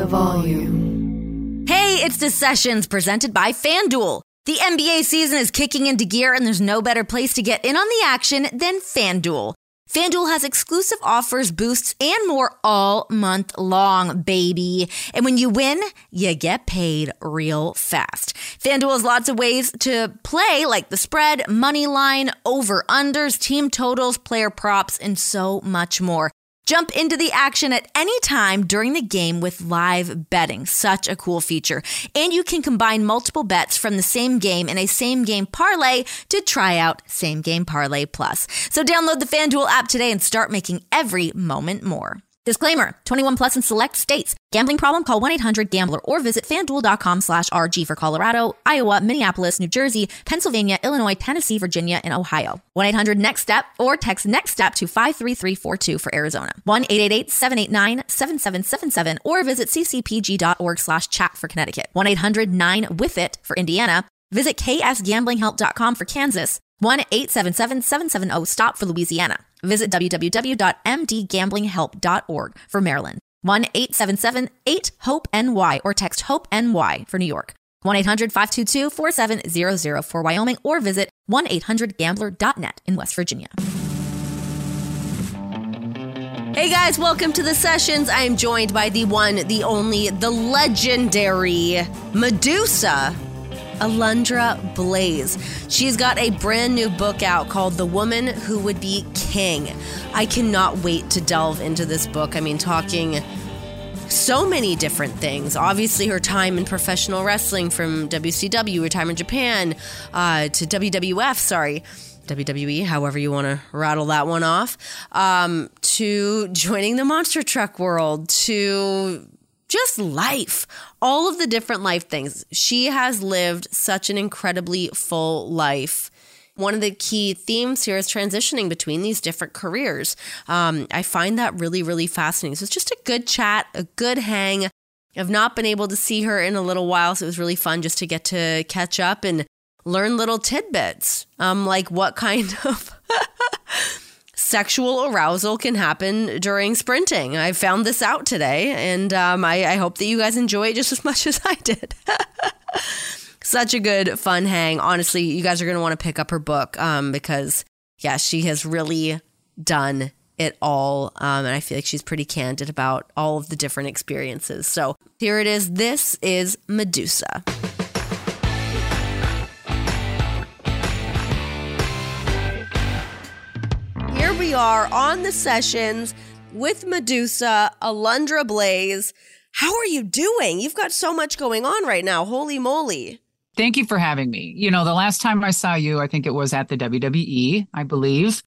the volume. Hey, it's the Sessions presented by FanDuel. The NBA season is kicking into gear, and there's no better place to get in on the action than FanDuel. FanDuel has exclusive offers, boosts, and more all month long, baby. And when you win, you get paid real fast. FanDuel has lots of ways to play, like the spread, money line, over unders, team totals, player props, and so much more. Jump into the action at any time during the game with live betting. Such a cool feature. And you can combine multiple bets from the same game in a same game parlay to try out Same Game Parlay Plus. So download the FanDuel app today and start making every moment more. Disclaimer 21 plus in select states. Gambling problem? Call 1 800 Gambler or visit fanduel.com slash RG for Colorado, Iowa, Minneapolis, New Jersey, Pennsylvania, Illinois, Tennessee, Virginia, and Ohio. 1 800 Next Step or text Next Step to 53342 for Arizona. 1 888 789 7777 or visit ccpg.org slash chat for Connecticut. 1 800 9 with it for Indiana. Visit ksgamblinghelp.com for Kansas. 1 877 770 STOP for Louisiana. Visit www.mdgamblinghelp.org for Maryland. 1 877 8 HOPE NY or text HOPE NY for New York. 1 800 522 4700 for Wyoming or visit 1 800 gambler.net in West Virginia. Hey guys, welcome to the sessions. I am joined by the one, the only, the legendary Madusa. Alundra Blayze. She's got a brand new book out called The Woman Who Would Be King. I cannot wait to delve into this book. I mean, talking so many different things. Obviously, her time in professional wrestling from WCW, retirement in Japan, uh, to WWF, sorry. WWE, however you want to rattle that one off, um, to joining the monster truck world, to just life, all of the different life things. She has lived such an incredibly full life. One of the key themes here is transitioning between these different careers. Um, I find that really, really fascinating. So it's just a good chat, a good hang. I've not been able to see her in a little while, so it was really fun just to get to catch up and learn little tidbits, um, like what kind of sexual arousal can happen during sprinting. I found this out today, and um, I, I hope that you guys enjoy it just as much as I did. Such a good, fun hang. Honestly, you guys are going to want to pick up her book um, because, yeah, she has really done it all. Um, and I feel like she's pretty candid about all of the different experiences. So here it is. This is Madusa. We are on the sessions with Madusa, Alundra Blayze. How are you doing? You've got so much going on right now. Holy moly. Thank you for having me. You know, the last time I saw you, I think it was at the WWE, I believe.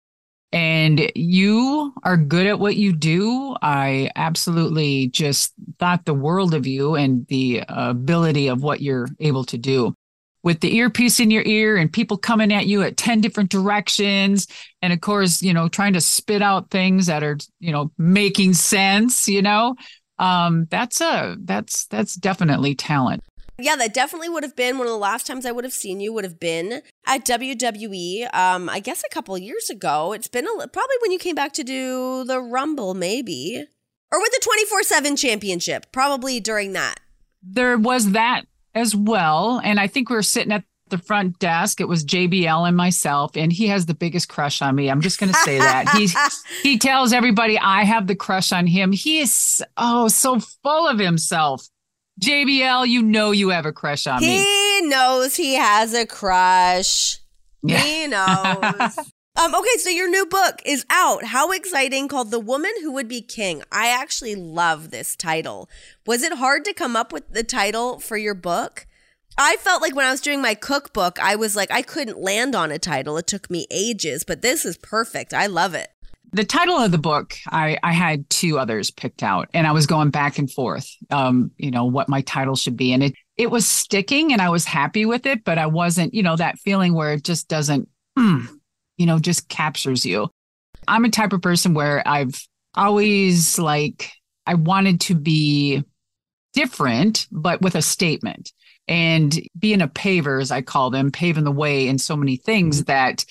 And you are good at what you do. I absolutely just thought the world of you and the ability of what you're able to do with the earpiece in your ear and people coming at you at 10 different directions and of course you know trying to spit out things that are you know making sense you know um that's a that's that's definitely talent yeah, that definitely would have been one of the last times I would have seen you. Would have been at WWE. Um, I guess a couple years ago. It's been a, probably when you came back to do the Rumble, maybe, or with the twenty four seven Championship. Probably during that. There was that as well, and I think we were sitting at the front desk. It was JBL and myself, and he has the biggest crush on me. I'm just going to say that. he he tells everybody I have the crush on him. He is oh so full of himself. JBL, you know you have a crush on he me. He knows he has a crush. Yeah. He knows. um, okay, so your new book is out. How exciting called The Woman Who Would Be King. I actually love this title. Was it hard to come up with the title for your book? I felt like when I was doing my cookbook, I was like, I couldn't land on a title. It took me ages, but this is perfect. I love it the title of the book I, I had two others picked out and i was going back and forth um, you know what my title should be and it it was sticking and i was happy with it but i wasn't you know that feeling where it just doesn't mm, you know just captures you i'm a type of person where i've always like i wanted to be different but with a statement and being a paver as i call them paving the way in so many things that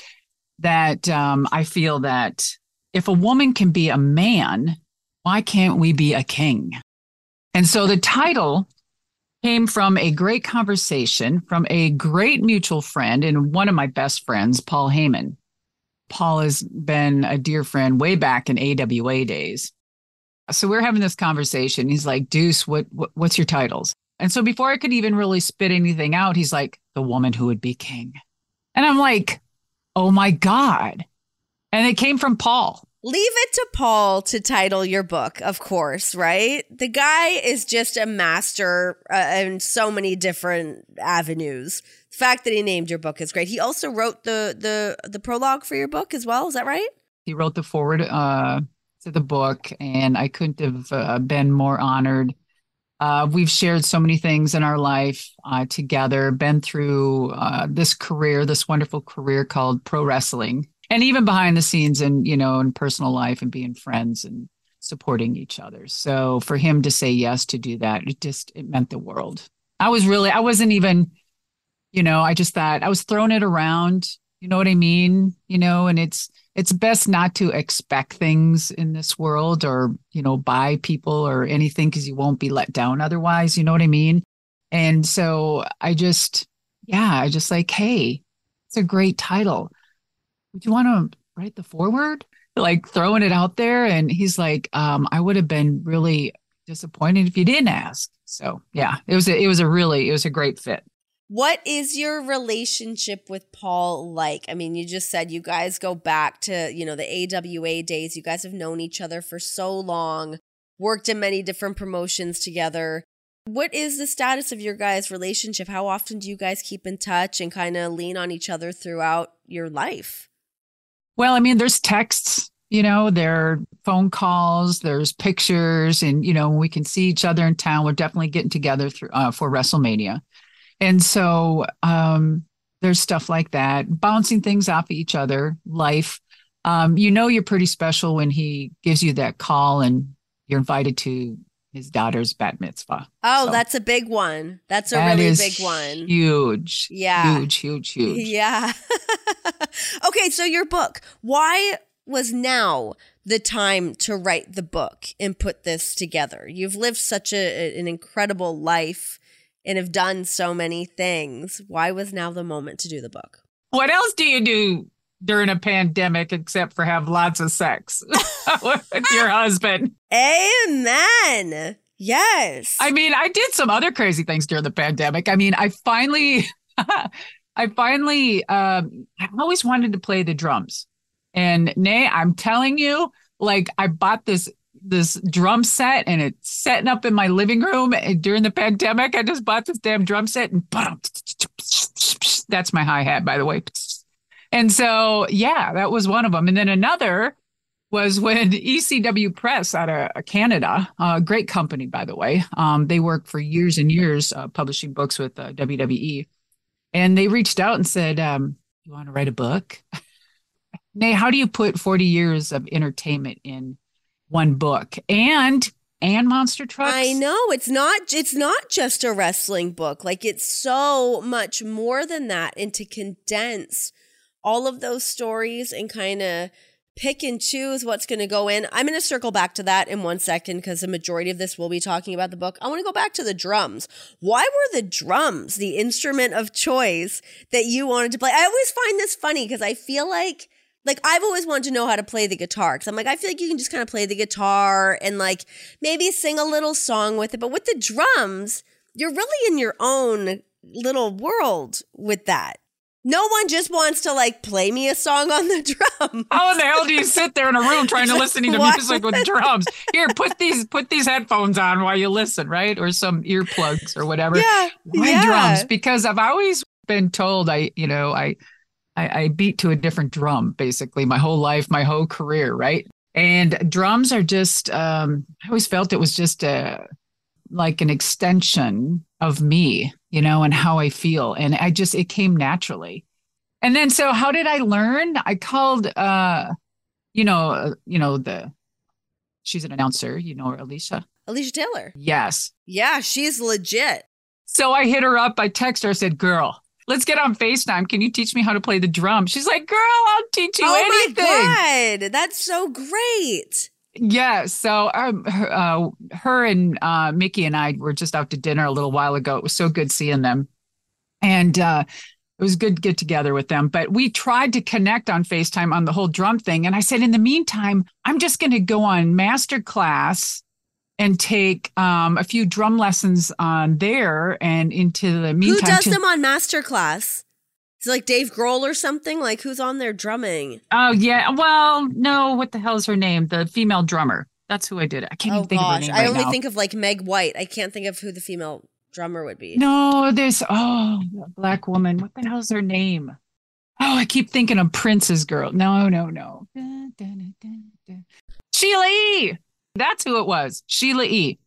that um, i feel that if a woman can be a man, why can't we be a king? And so the title came from a great conversation from a great mutual friend and one of my best friends, Paul Heyman. Paul has been a dear friend way back in AWA days. So we're having this conversation. He's like, Deuce, what, what what's your titles? And so before I could even really spit anything out, he's like, the woman who would be king. And I'm like, oh my God. And it came from Paul. Leave it to Paul to title your book, of course, right? The guy is just a master uh, in so many different avenues. The fact that he named your book is great. He also wrote the the the prologue for your book as well. Is that right? He wrote the forward uh, to the book, and I couldn't have uh, been more honored. Uh, we've shared so many things in our life uh, together, been through uh, this career, this wonderful career called pro wrestling and even behind the scenes and you know in personal life and being friends and supporting each other. So for him to say yes to do that it just it meant the world. I was really i wasn't even you know i just thought i was throwing it around you know what i mean? You know and it's it's best not to expect things in this world or you know buy people or anything because you won't be let down otherwise you know what i mean? And so i just yeah i just like hey it's a great title would you want to write the forward? Like throwing it out there. And he's like, um, I would have been really disappointed if you didn't ask. So yeah, it was a, it was a really it was a great fit. What is your relationship with Paul like? I mean, you just said you guys go back to, you know, the AWA days. You guys have known each other for so long, worked in many different promotions together. What is the status of your guys' relationship? How often do you guys keep in touch and kind of lean on each other throughout your life? Well, I mean, there's texts, you know, there are phone calls, there's pictures, and you know, we can see each other in town. We're definitely getting together through, uh, for WrestleMania, and so um, there's stuff like that, bouncing things off of each other. Life, um, you know, you're pretty special when he gives you that call and you're invited to his daughter's bat mitzvah. Oh, so, that's a big one. That's a that really big one. Huge. Yeah. Huge, huge, huge. Yeah. okay, so your book. Why was now the time to write the book and put this together? You've lived such a, an incredible life and have done so many things. Why was now the moment to do the book? What else do you do during a pandemic except for have lots of sex with your husband? Amen. Yes. I mean, I did some other crazy things during the pandemic. I mean, I finally I finally, um, I always wanted to play the drums. And Nay, I'm telling you, like I bought this this drum set and it's setting up in my living room and during the pandemic. I just bought this damn drum set and that's my hi hat, by the way. And so, yeah, that was one of them. And then another was when ECW Press out of Canada, a great company, by the way. Um, they worked for years and years uh, publishing books with uh, WWE and they reached out and said, um, "You want to write a book?" Nay, how do you put forty years of entertainment in one book and and monster trucks? I know it's not it's not just a wrestling book. Like it's so much more than that, and to condense all of those stories and kind of pick and choose what's going to go in. I'm going to circle back to that in one second because the majority of this will be talking about the book. I want to go back to the drums. Why were the drums the instrument of choice that you wanted to play? I always find this funny because I feel like like I've always wanted to know how to play the guitar because I'm like I feel like you can just kind of play the guitar and like maybe sing a little song with it, but with the drums, you're really in your own little world with that. No one just wants to like play me a song on the drum. How in the hell do you sit there in a room trying to listen to music with drums? Here, put these put these headphones on while you listen, right? Or some earplugs or whatever. Yeah, Why yeah. drums? Because I've always been told I, you know, I, I I beat to a different drum basically my whole life, my whole career, right? And drums are just um I always felt it was just a like an extension of me, you know, and how I feel. And I just, it came naturally. And then, so how did I learn? I called, uh, you know, uh, you know, the, she's an announcer, you know, Alicia. Alicia Taylor. Yes. Yeah, she's legit. So I hit her up. I text her. I said, girl, let's get on FaceTime. Can you teach me how to play the drum? She's like, girl, I'll teach you oh anything. Oh my God. That's so great. Yeah. So um, her, uh, her and uh, Mickey and I were just out to dinner a little while ago. It was so good seeing them. And uh, it was good to get together with them. But we tried to connect on FaceTime on the whole drum thing. And I said, in the meantime, I'm just going to go on masterclass and take um, a few drum lessons on there and into the meantime. Who does to- them on masterclass? Is it like Dave Grohl or something? Like who's on there drumming? Oh yeah. Well, no. What the hell is her name? The female drummer. That's who I did. I can't Oh even think of her gosh, name I right only now. think of like Meg White. I can't think of who the female drummer would be. No, there's oh, a black woman. What the hell's her name? Oh, I keep thinking of Prince's girl. No, no, no. Dun, dun, dun, dun, dun. Sheila E. That's who it was. Sheila E.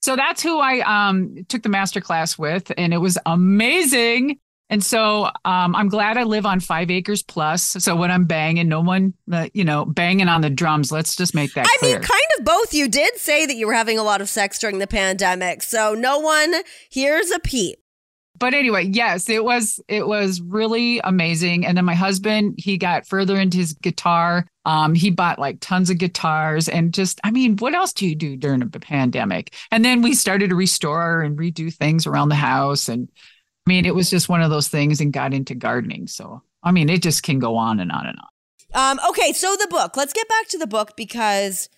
So that's who I um took the master class with, and it was amazing. And so um, I'm glad I live on five acres plus. So when I'm banging, no one, uh, you know, banging on the drums. Let's just make that I clear. mean, kind of both. You did say that you were having a lot of sex during the pandemic, so no one here's a peep. but anyway, yes, it was it was really amazing. And then my husband, he got further into his guitar. Um, he bought like tons of guitars and just, I mean, what else do you do during a pandemic? And then we started to restore and redo things around the house. And I mean, it was just one of those things and got into gardening. So I mean, it just can go on and on and on. Um, okay, so the book. Let's get back to the book because,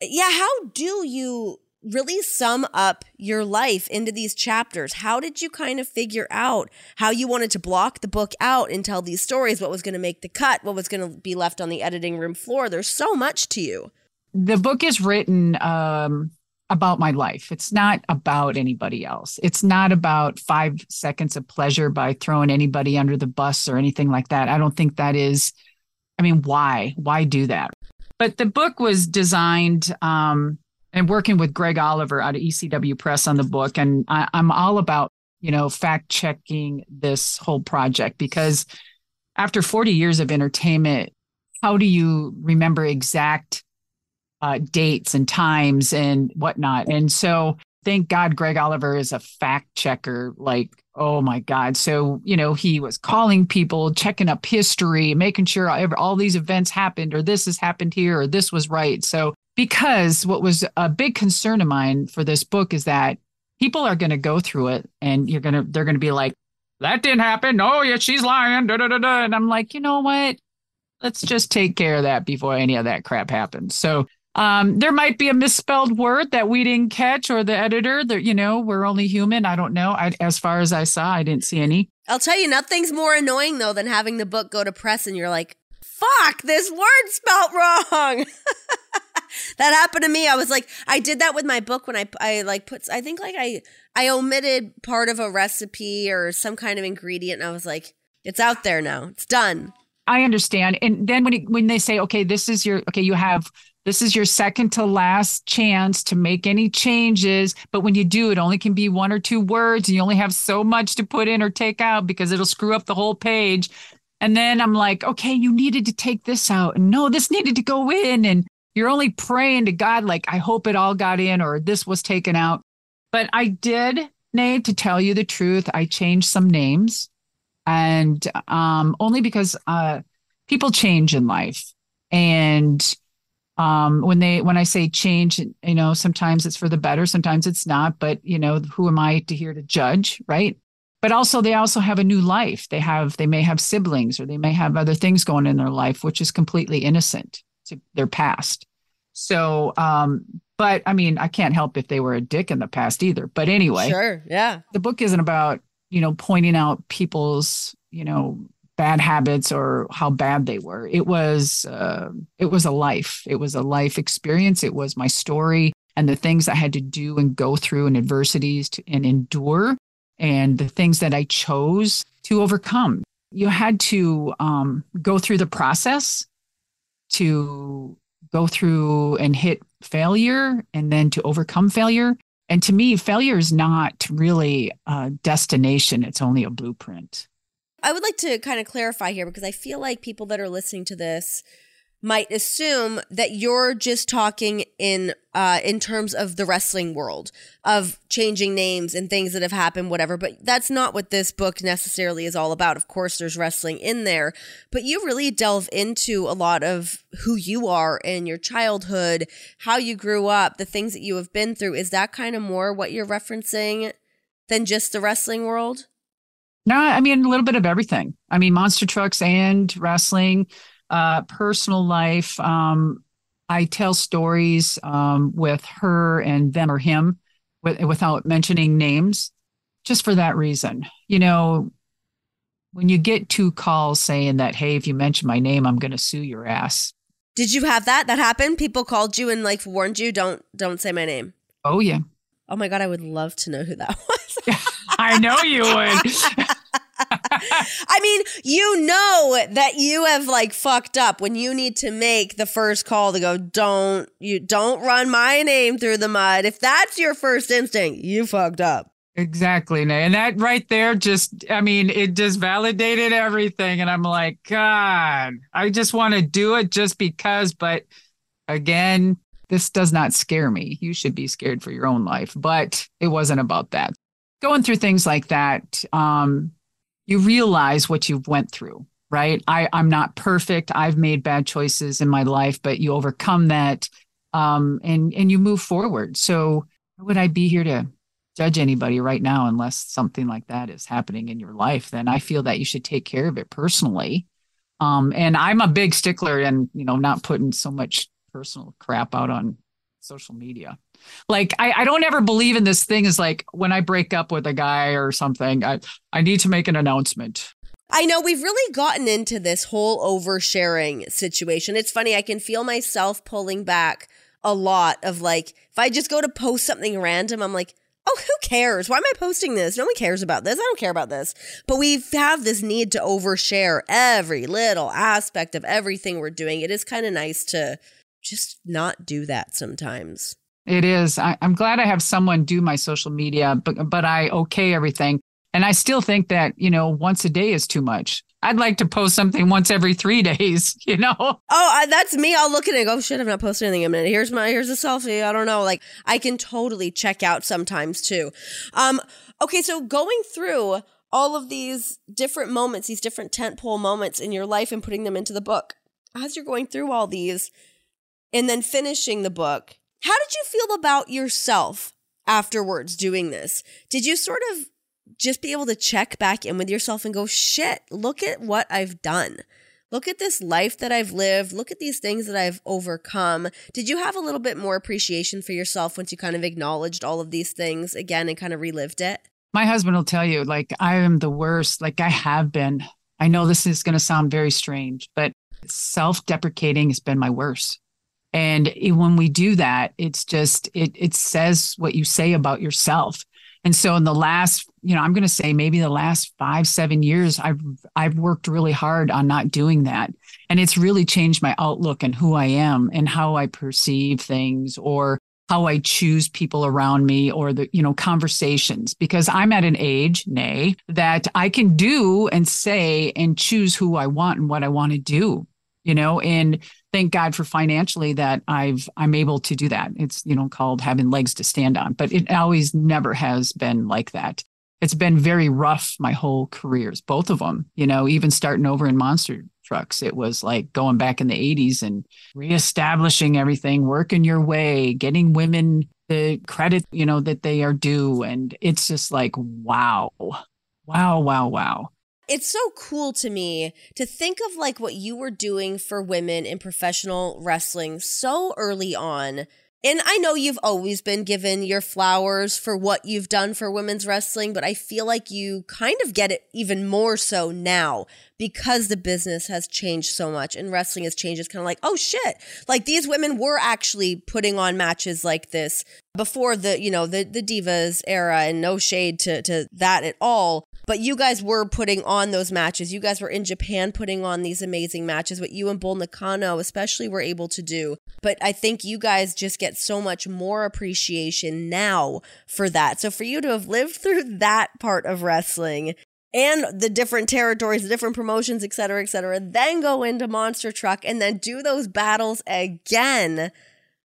yeah, how do you really sum up your life into these chapters? How did you kind of figure out how you wanted to block the book out and tell these stories? What was going to make the cut? What was going to be left on the editing room floor? There's so much to you. the book is written um, about my life. It's not about anybody else. It's not about five seconds of pleasure by throwing anybody under the bus or anything like that. I don't think that is, I mean, why? Why do that? But the book was designed um, and working with Greg Oliver out of ECW Press on the book. And I, I'm all about, you know, fact checking this whole project because after 40 years of entertainment, how do you remember exact uh, dates and times and whatnot. And so thank God Greg Oliver is a fact checker. Like, oh my God. So, you know, he was calling people, checking up history, making sure all, these events happened or this has happened here or this was right. So, because what was a big concern of mine for this book is that people are going to go through it and you're going to, they're going to be like, that didn't happen. Oh, yeah, she's lying. Da, da, da, da. And I'm like, you know what? Let's just take care of that before any of that crap happens. So, um, there might be a misspelled word that we didn't catch, or the editor. That you know, we're only human. I don't know. I, as far as I saw, I didn't see any. I'll tell you, nothing's more annoying though than having the book go to press and you're like, fuck, this word spelt wrong. that happened to me. I was like, I did that with my book when I, I like put, I think like I, I omitted part of a recipe or some kind of ingredient. And I was like, it's out there now. It's done. I understand. And then when it, when they say, okay, this is your okay, you have this is your second to last chance to make any changes, but when you do, it only can be one or two words, and you only have so much to put in or take out because it'll screw up the whole page. And then I'm like, okay, you needed to take this out, and no, this needed to go in, and you're only praying to God, like, I hope it all got in or this was taken out. But I did, Nate, to tell you the truth, I changed some names and um, only because uh, people change in life and um, when they when i say change you know sometimes it's for the better sometimes it's not but you know who am i to here to judge right but also they also have a new life they have they may have siblings or they may have other things going in their life which is completely innocent to their past so um but i mean i can't help if they were a dick in the past either but anyway Sure. Yeah. the book isn't about you know pointing out people's you know bad habits or how bad they were. It was uh, it was a life. It was a life experience. It was my story and the things i had to do and go through and adversities to, and endure and the things that i chose to overcome. You had to um, go through the process to go through and hit failure and then to overcome failure. And to me, failure is not really a destination, it's only a blueprint. I would like to kind of clarify here because I feel like people that are listening to this might assume that you're just talking in uh in terms of the wrestling world of changing names and things that have happened whatever but that's not what this book necessarily is all about. Of course there's wrestling in there but you really delve into a lot of who you are and your childhood how you grew up the things that you have been through. Is that kind of more what you're referencing than just the wrestling world No, I mean a little bit of everything. I mean monster trucks and wrestling, uh, personal life. Um, I tell stories um, with her and them or him with, without mentioning names, just for that reason. You know, when you get two calls saying that, hey, if you mention my name, I'm going to sue your ass. did you have that that happened people called you and like warned you don't don't say my name Oh yeah, oh my god i would love to know who that was I know you would. I mean, you know that you have like fucked up when you need to make the first call to go, don't you don't run my name through the mud. If that's your first instinct, you fucked up. Exactly. And that right there just, I mean, it just validated everything. And I'm like, God, I just want to do it just because. But again, this does not scare me. You should be scared for your own life. But it wasn't about that. Going through things like that, um, you realize what you've went through, right? I, I'm not perfect. I've made bad choices in my life, but you overcome that um, and and you move forward. So would I be here to judge anybody right now unless something like that is happening in your life then i feel that you should take care of it personally um, and i'm a big stickler and you know not putting so much personal crap out on social media like I, I don't ever believe in this thing is like when i break up with a guy or something i, I need to make an announcement I know we've really gotten into this whole oversharing situation. It's funny, I can feel myself pulling back a lot of like, if I just go to post something random, I'm like, oh, who cares? Why am I posting this? No one cares about this. I don't care about this. But we have this need to overshare every little aspect of everything we're doing. It is kind of nice to just not do that sometimes. It is. I, I'm glad I have someone do my social media, but but I okay everything. And I still think that, you know, once a day is too much. I'd like to post something once every three days, you know? Oh, I, that's me. I'll look at it oh, shit, I've not posted anything in a minute. Here's my, here's a selfie. I don't know. Like, I can totally check out sometimes too. Um, okay, so going through all of these different moments, these different tentpole moments in your life and putting them into the book, as you're going through all these and then finishing the book, how did you feel about yourself afterwards doing this? Did you sort of just be able to check back in with yourself and go, shit, look at what I've done. Look at this life that I've lived. Look at these things that I've overcome. Did you have a little bit more appreciation for yourself once you kind of acknowledged all of these things again and kind of relived it? My husband will tell you, like, I am the worst. Like, I have been. I know this is going to sound very strange, but self deprecating has been my worst. And it- when we do that, it's just, it, it says what you say about yourself. And so in the last, you know, I'm going to say maybe the last five, seven years, I've, I've worked really hard on not doing that. And it's really changed my outlook and who I am and how I perceive things or how I choose people around me or the, you know, conversations because I'm at an age, nay, that I can do and say and choose who I want and what I want to do, you know, and thank God for financially that I've, I'm able to do that. It's, you know, called having legs to stand on, but it always never has been like that. It's been very rough my whole careers, both of them, you know, even starting over in monster trucks. It was like going back in the 80s and reestablishing everything, working your way, getting women the credit, you know, that they are due. And it's just like, wow, wow, wow, wow. It's so cool to me to think of like what you were doing for women in professional wrestling so early on. And I know you've always been given your flowers for what you've done for women's wrestling, but I feel like you kind of get it even more so now because the business has changed so much and wrestling has changed. It's kind of like, oh shit, like these women were actually putting on matches like this before the, you know, the the divas era and no shade to to that at all. But you guys were putting on those matches. You guys were in Japan putting on these amazing matches. What you and Bull Nakano especially were able to do. But I think you guys just get so much more appreciation now for that. So for you to have lived through that part of wrestling and the different territories, the different promotions, et cetera, et cetera, then go into Monster Truck and then do those battles again.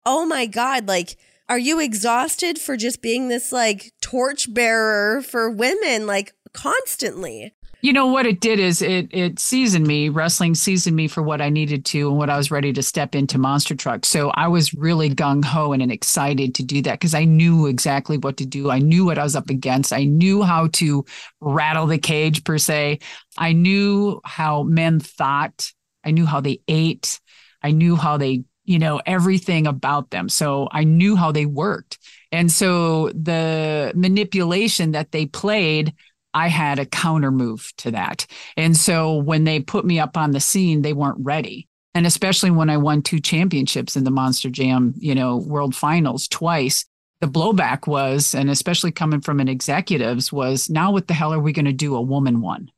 Oh my God. Like, are you exhausted for just being this like torchbearer for women, like constantly? You know what it did is it it seasoned me. Wrestling seasoned me for what I needed to and what I was ready to step into Monster Truck. So I was really gung ho and excited to do that because I knew exactly what to do. I knew what I was up against. I knew how to rattle the cage per se. I knew how men thought. I knew how they ate. I knew how they you know everything about them so i knew how they worked and so the manipulation that they played I had a counter move to that. And so when they put me up on the scene, they weren't ready. And especially when I won two championships in the Monster Jam, you know, world finals twice, the blowback was, and especially coming from an executives, was now what the hell are we going to do? A woman one.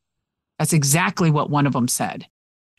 That's exactly what one of them said.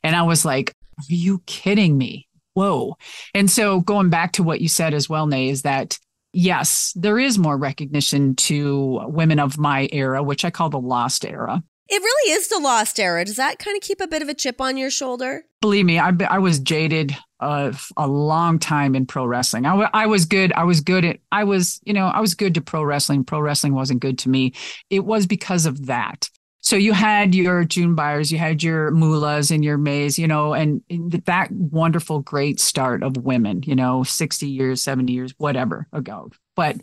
And I was like, are you kidding me? Whoa. And so going back to what you said as well, Nay, is that yes, there is more recognition to women of my era, which I call the lost era. It really is the lost era. Does that kind of keep a bit of a chip on your shoulder? Believe me, I, I was jaded uh, a long time in pro wrestling. I, w- I was good. I was good at, I was, you know, I was good to pro wrestling. Pro wrestling wasn't good to me. It was because of that. So you had your June Byers, you had your Moolahs and your Maes, you know, and that wonderful, great start of women, you know, 60 years, 70 years, whatever ago. But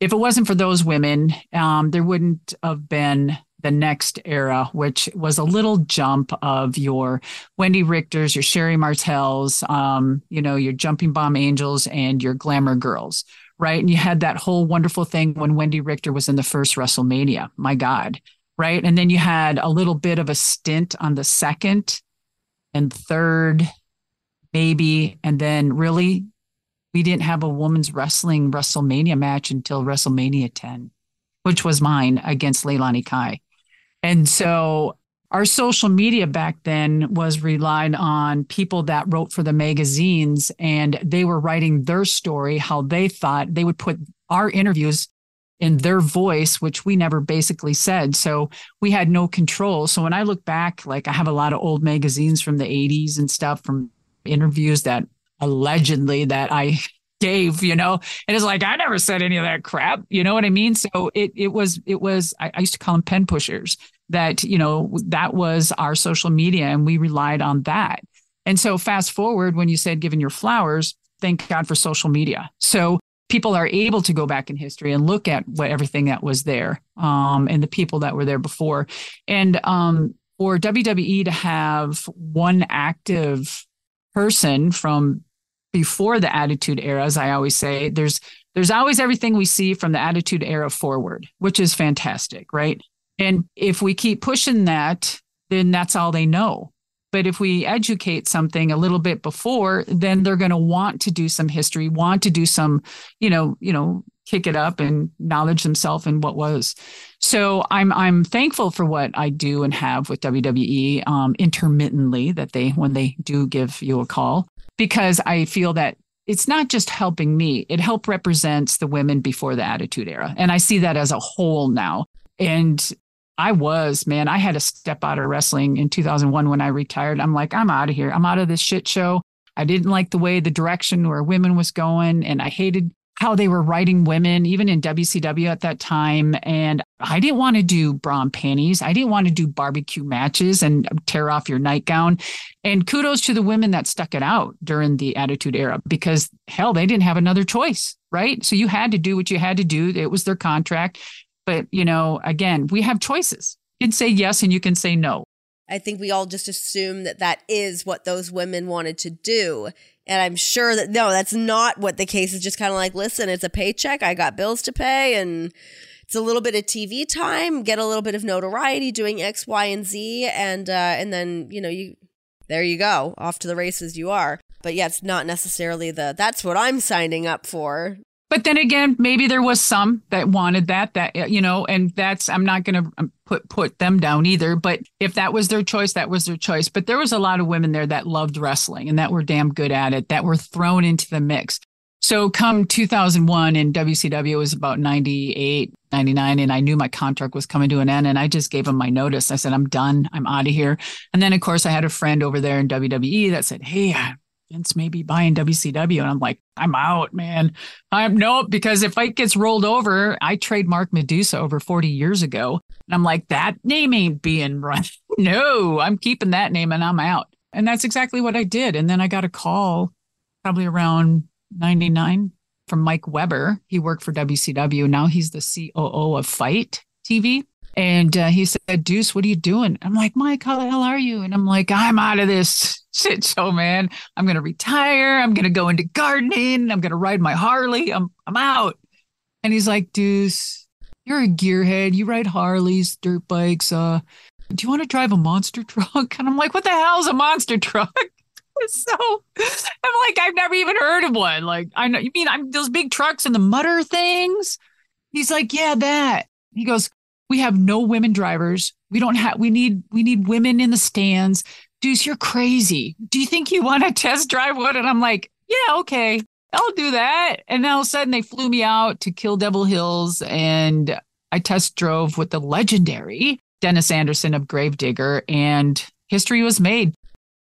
if it wasn't for those women, um, there wouldn't have been the next era, which was a little jump of your Wendy Richters, your Sherri Martels, um, you know, your Jumping Bomb Angels and your Glamour Girls, right? And you had that whole wonderful thing when Wendy Richter was in the first WrestleMania. My God right? And then you had a little bit of a stint on the second and third, maybe. And then really, we didn't have a women's wrestling WrestleMania match until WrestleMania 10, which was mine against Leilani Kai. And so our social media back then was relied on people that wrote for the magazines and they were writing their story, how they thought they would put our interviews in their voice, which we never basically said. So we had no control. So when I look back, like I have a lot of old magazines from the 80s and stuff from interviews that allegedly that I gave, you know, and it's like I never said any of that crap. You know what I mean? So it it was it was I, I used to call them pen pushers. That you know that was our social media, and we relied on that. And so fast forward when you said giving your flowers, thank God for social media. So people are able to go back in history and look at what everything that was there um, and the people that were there before. And um, for WWE to have one active person from before the Attitude Era, as I always say, there's there's always everything we see from the Attitude Era forward, which is fantastic, right? And if we keep pushing that, then that's all they know. But if we educate something a little bit before, then they're going to want to do some history, want to do some, you know, you know, kick it up and knowledge themselves and what was. So I'm I'm thankful for what I do and have with WWE um, intermittently that they when they do give you a call because I feel that it's not just helping me it help represents the women before the attitude era and i see that as a whole now and I was, man. I had to step out of wrestling in 2001 when I retired. I'm like, I'm out of here. I'm out of this shit show. I didn't like the way the direction where women was going, and I hated how they were writing women, even in WCW at that time. And I didn't want to do bra and panties. I didn't want to do barbecue matches and tear off your nightgown. And kudos to the women that stuck it out during the Attitude Era because hell, they didn't have another choice, right? So you had to do what you had to do. It was their contract. But, you know, again, we have choices. You can say yes and you can say no. I think we all just assume that that is what those women wanted to do. And I'm sure that no, that's not what the case is. Just kind of like, listen, it's a paycheck. I got bills to pay and it's a little bit of TV time, get a little bit of notoriety doing X, Y, and Z. And, uh, and then, you know, you, there you go, off to the races you are. But yeah, it's not necessarily the, that's what I'm signing up for. But then again, maybe there was some that wanted that, that, you know, and that's, I'm not going to um, put, put them down either. But if that was their choice, that was their choice. But there was a lot of women there that loved wrestling and that were damn good at it, that were thrown into the mix. So come 2001 and WCW was about 98, 99 and I knew my contract was coming to an end and I just gave him my notice. I said I'm done. I'm out of here. And then of course I had a friend over there in WWE that said, "Hey, Vince may be buying WCW." And I'm like, "I'm out, man. I'm no because if fight gets rolled over, I trademarked Madusa over 40 years ago. And I'm like, that name ain't being run. no, I'm keeping that name and I'm out. And that's exactly what I did. And then I got a call probably around 99 from Mike Weber. He worked for WCW. Now he's the COO of FITE TV. And uh, he said, Deuce, what are you doing? I'm like, Mike, how the hell are you? And I'm like, I'm out of this shit show, man. I'm going to retire. I'm going to go into gardening. I'm going to ride my Harley. I'm, I'm out. And he's like, Deuce, you're a gearhead. You ride Harleys, dirt bikes. Uh, do you want to drive a monster truck? And I'm like, what the hell is a monster truck? so I'm like, I've never even heard of one. Like, I know you mean I'm those big trucks and the mutter things. He's like, yeah, that. He goes, we have no women drivers. We don't have. We need. We need women in the stands. Deuce, you're crazy. Do you think you want to test drive one? And I'm like, yeah, okay, I'll do that. And all of a sudden, they flew me out to Kill Devil Hills, and I test drove with the legendary Dennis Anderson of Gravedigger, and history was made.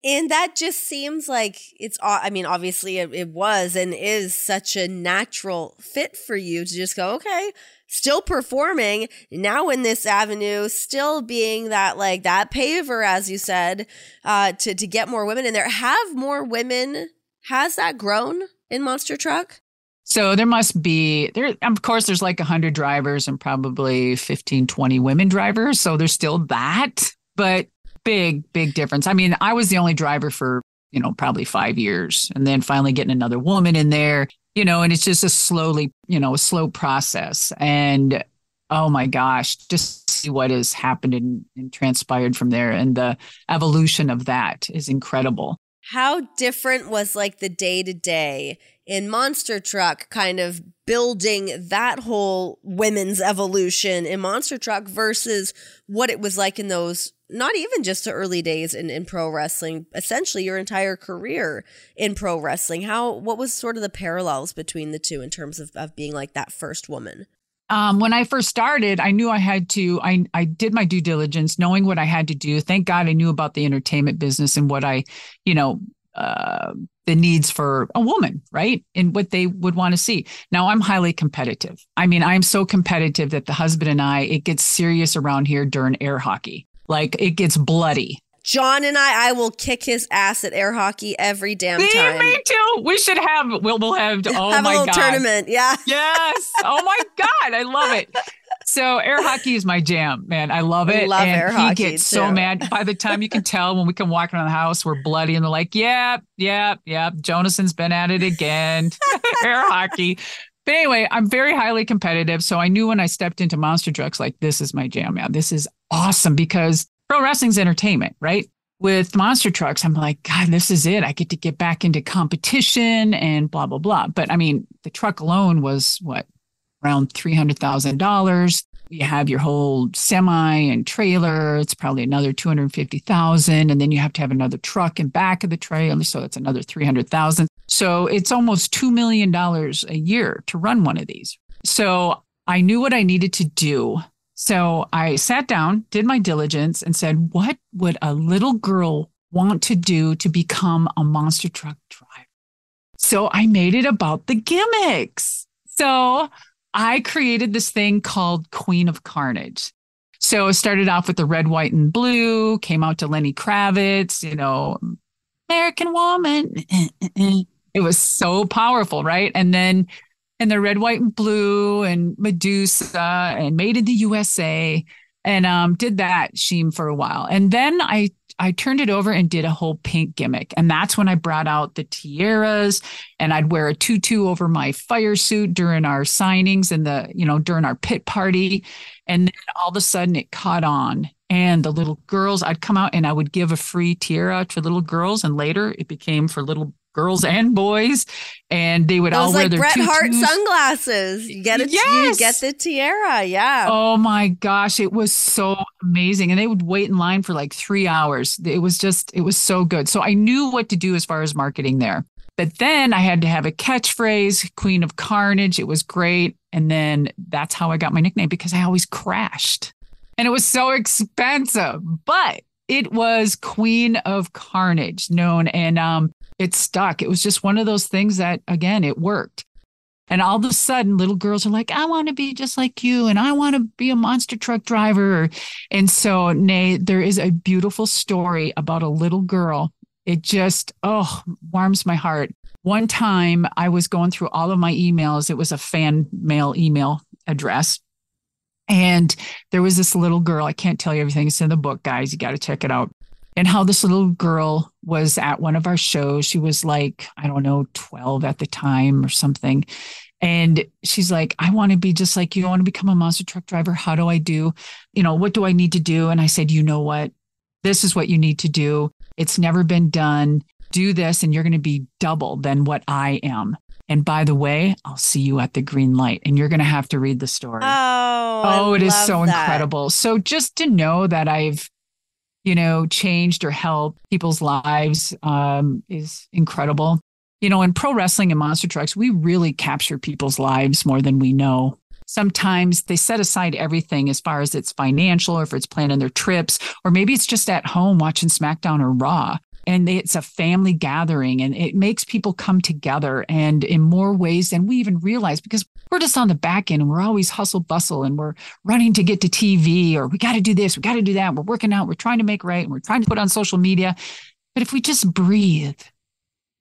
And that just seems like it's, I mean, obviously it, it, was and is such a natural fit for you to just go, okay, still performing now in this avenue, still being that, like, that paver, as you said, uh, to, to get more women in there. Have more women, has that grown in Monster Truck? So there must be there of course there's like 100 drivers and probably 15 20 women drivers so there's still that but big, big difference. I mean, I was the only driver for, you know, probably five years and then finally getting another woman in there, you know, and it's just a slowly, you know, a slow process. And oh my gosh, just see what has happened and, and transpired from there. And the evolution of that is incredible. How different was like the day to day in Monster Truck, kind of building that whole women's evolution in Monster Truck versus what it was like in those not even just the early days in, in pro wrestling, essentially your entire career in pro wrestling. How what was sort of the parallels between the two in terms of, of being like that first woman? Um, when I first started, I knew I had to, I, I did my due diligence, knowing what I had to do. Thank God I knew about the entertainment business and what I, you know, uh, the needs for a woman, right? And what they would want to see. Now, I'm highly competitive. I mean, I'm so competitive that the husband and I, it gets serious around here during air hockey. Like it gets bloody. John and I, I will kick his ass at air hockey every damn time. Me too. We should have. We'll we'll have. Oh have my a little god! Tournament, yeah. Yes. Oh my god, I love it. So air hockey is my jam, man. I love it. Love and air he hockey gets too. so mad. By the time you can tell when we come walking around the house, we're bloody, and they're like, "Yeah, yeah, yeah." Jonason's been at it again. air hockey. But anyway, I'm very highly competitive. So I knew when I stepped into monster trucks, like this is my jam, man. This is awesome because pro wrestling's entertainment, right? With monster trucks, I'm like, God, this is it. I get to get back into competition and blah, blah, blah. But I mean, the truck alone was what, around $300,000. You have your whole semi and trailer. It's probably another 250,000. And then you have to have another truck in back of the trailer. So it's another 300,000. So it's almost $2 million a year to run one of these. So I knew what I needed to do so I sat down, did my diligence, and said, What would a little girl want to do to become a monster truck driver? So I made it about the gimmicks. So I created this thing called Queen of Carnage. So it started off with the red, white, and blue, came out to Lenny Kravitz, you know, American woman. It was so powerful, right? And then and the red, white, and blue, and Madusa, and Made in the USA, and um, did that sheen for a while. And then I I turned it over and did a whole pink gimmick, and that's when I brought out the tiaras, and I'd wear a tutu over my fire suit during our signings and the you know during our pit party, and then all of a sudden it caught on. And the little girls, I'd come out and I would give a free tiara to little girls, and later it became for little girls and boys, and they would all wear like their Bret tutus. Hart sunglasses. You get it. You Yes. get the tiara. Yeah. Oh my gosh, it was so amazing. And they would wait in line for like three hours. It was just, it was so good. So I knew what to do as far as marketing there. But then I had to have a catchphrase, Queen of Carnage. It was great. And then that's how I got my nickname because I always crashed. And it was so expensive, but it was Queen of Carnage known and um it stuck. It was just one of those things that again it worked. And all of a sudden, little girls are like, I want to be just like you, and I want to be a monster truck driver. And so, Nay, there is a beautiful story about a little girl. It just, oh, warms my heart. One time I was going through all of my emails, it was a fan mail email address. And there was this little girl. I can't tell you everything. It's in the book, guys. You got to check it out and how this little girl was at one of our shows. She was like, I don't know, 12 at the time or something. And she's like, I want to be just like you. I want to become a monster truck driver. How do I do? You know, what do I need to do? And I said, you know what? This is what you need to do. It's never been done. Do this, and you're going to be double than what I am. And by the way, I'll see you at the green light and you're going to have to read the story. Oh, oh, I it is so that. incredible. So just to know that I've you know, changed or helped people's lives um, is incredible. You know, in pro wrestling and monster trucks, we really capture people's lives more than we know. Sometimes they set aside everything as far as it's financial or if it's planning their trips, or maybe it's just at home watching SmackDown or Raw. And it's a family gathering and it makes people come together and in more ways than we even realize because we're just on the back end and we're always hustle bustle and we're running to get to TV or we got to do this, we got to do that. We're working out, we're trying to make right, and we're trying to put on social media. But if we just breathe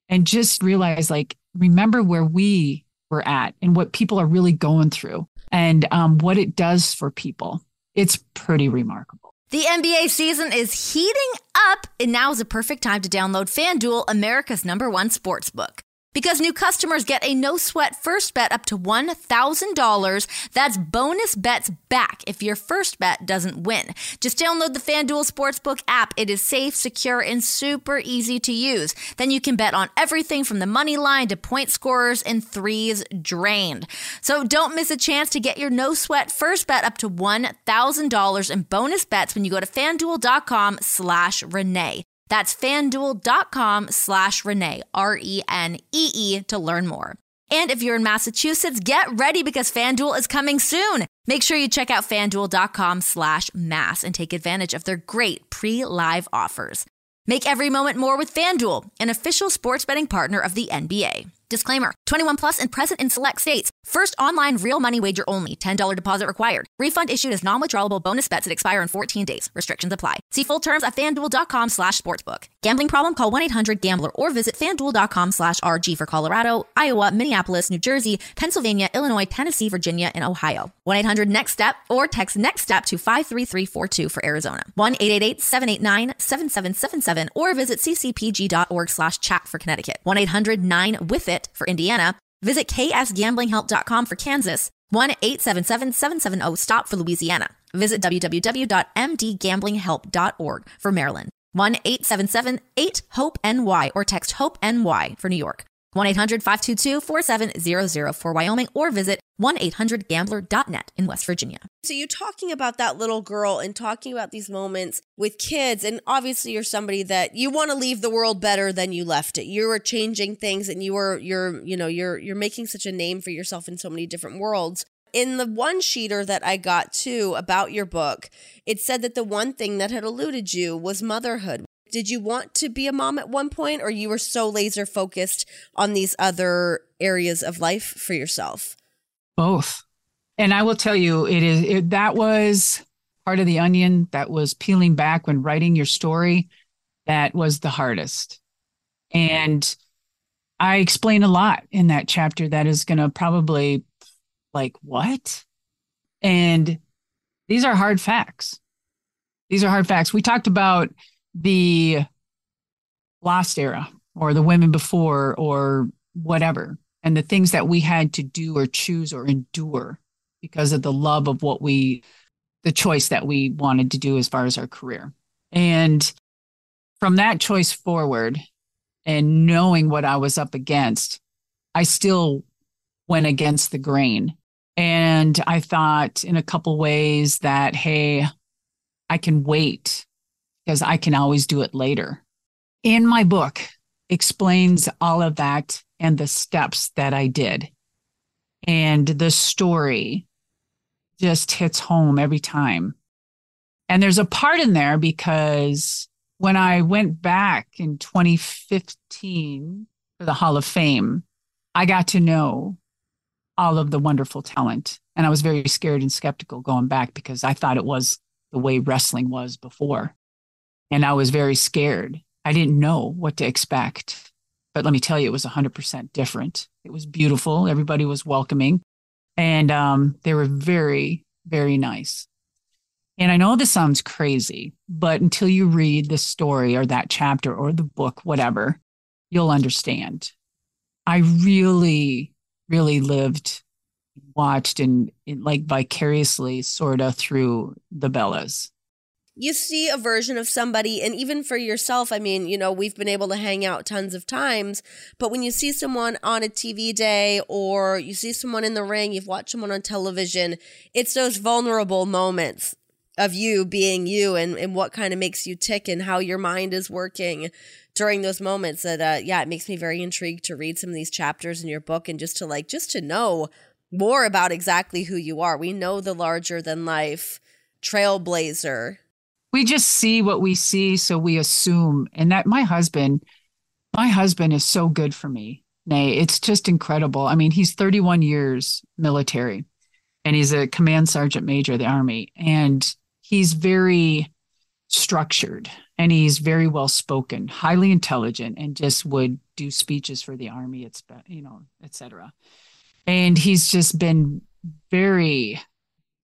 and just realize, like, remember where we were at and what people are really going through and um, what it does for people, it's pretty remarkable. The NBA season is heating up, and now is a perfect time to download FanDuel, America's number one sports book. Because new customers get a no sweat first bet up to $1,000. That's bonus bets back if your first bet doesn't win. Just download the FanDuel Sportsbook app. It is safe, secure, and super easy to use. Then you can bet on everything from the money line to point scorers and threes drained. So don't miss a chance to get your no sweat first bet up to $1,000 in bonus bets when you go to fanduel.com slash Renee. That's fanduel.com slash Renee, R E N E E, to learn more. And if you're in Massachusetts, get ready because FanDuel is coming soon. Make sure you check out fanduel.com slash mass and take advantage of their great pre live offers. Make every moment more with FanDuel, an official sports betting partner of the NBA. Disclaimer 21 plus and present in select states. First online real money wager only. $10 deposit required. Refund issued as non withdrawable bonus bets that expire in 14 days. Restrictions apply. See full terms at fanduel.com slash sportsbook. Gambling problem? Call 1 800 Gambler or visit fanduel.com slash RG for Colorado, Iowa, Minneapolis, New Jersey, Pennsylvania, Illinois, Tennessee, Virginia, and Ohio. 1 800 Next Step or text Next Step to 53342 for Arizona. 1 888 789 7777 or visit ccpg.org slash chat for Connecticut. 1 800 9 with it for Indiana. Visit ksgamblinghelp.com for Kansas. 1-877-770-STOP for Louisiana. Visit www.mdgamblinghelp.org for Maryland. 1-877-8-HOPE-NY or text HOPE-NY for New York. 1-800-522-4700 for Wyoming or visit 1-800-GAMBLER.net in West Virginia. So you're talking about that little girl and talking about these moments with kids and obviously you're somebody that you want to leave the world better than you left it. You are changing things and you are you're you know you're you're making such a name for yourself in so many different worlds. In the one sheeter that I got too about your book, it said that the one thing that had eluded you was motherhood. Did you want to be a mom at one point or you were so laser focused on these other areas of life for yourself? Both. And I will tell you, it is it, that was part of the onion that was peeling back when writing your story. That was the hardest. And I explain a lot in that chapter that is going to probably like, what? And these are hard facts. These are hard facts. We talked about the lost era or the women before or whatever, and the things that we had to do or choose or endure because of the love of what we, the choice that we wanted to do as far as our career. And from that choice forward, and knowing what I was up against, I still went against the grain. And I thought in a couple ways that, hey, I can wait because I can always do it later. In my book, explains all of that and the steps that I did. And the story just hits home every time. And there's a part in there because when I went back in 2015 for the Hall of Fame, I got to know all of the wonderful talent. And I was very scared and skeptical going back because I thought it was the way wrestling was before. And I was very scared. I didn't know what to expect. But let me tell you, it was 100% different. It was beautiful. Everybody was welcoming. And um, they were very, very nice. And I know this sounds crazy, but until you read the story or that chapter or the book, whatever, you'll understand. I really, really lived, watched, and, and like vicariously sort of through the Bellas you see a version of somebody and even for yourself i mean you know we've been able to hang out tons of times but when you see someone on a tv day or you see someone in the ring you've watched someone on television it's those vulnerable moments of you being you and, and what kind of makes you tick and how your mind is working during those moments that uh, yeah it makes me very intrigued to read some of these chapters in your book and just to like just to know more about exactly who you are. We know the larger than life trailblazer we just see what we see so we assume and that my husband my husband is so good for me nay it's just incredible. I mean he's 31 years military and he's a command sergeant major of the army and he's very structured and he's very well spoken highly intelligent and just would do speeches for the army it's you know etc and he's just been very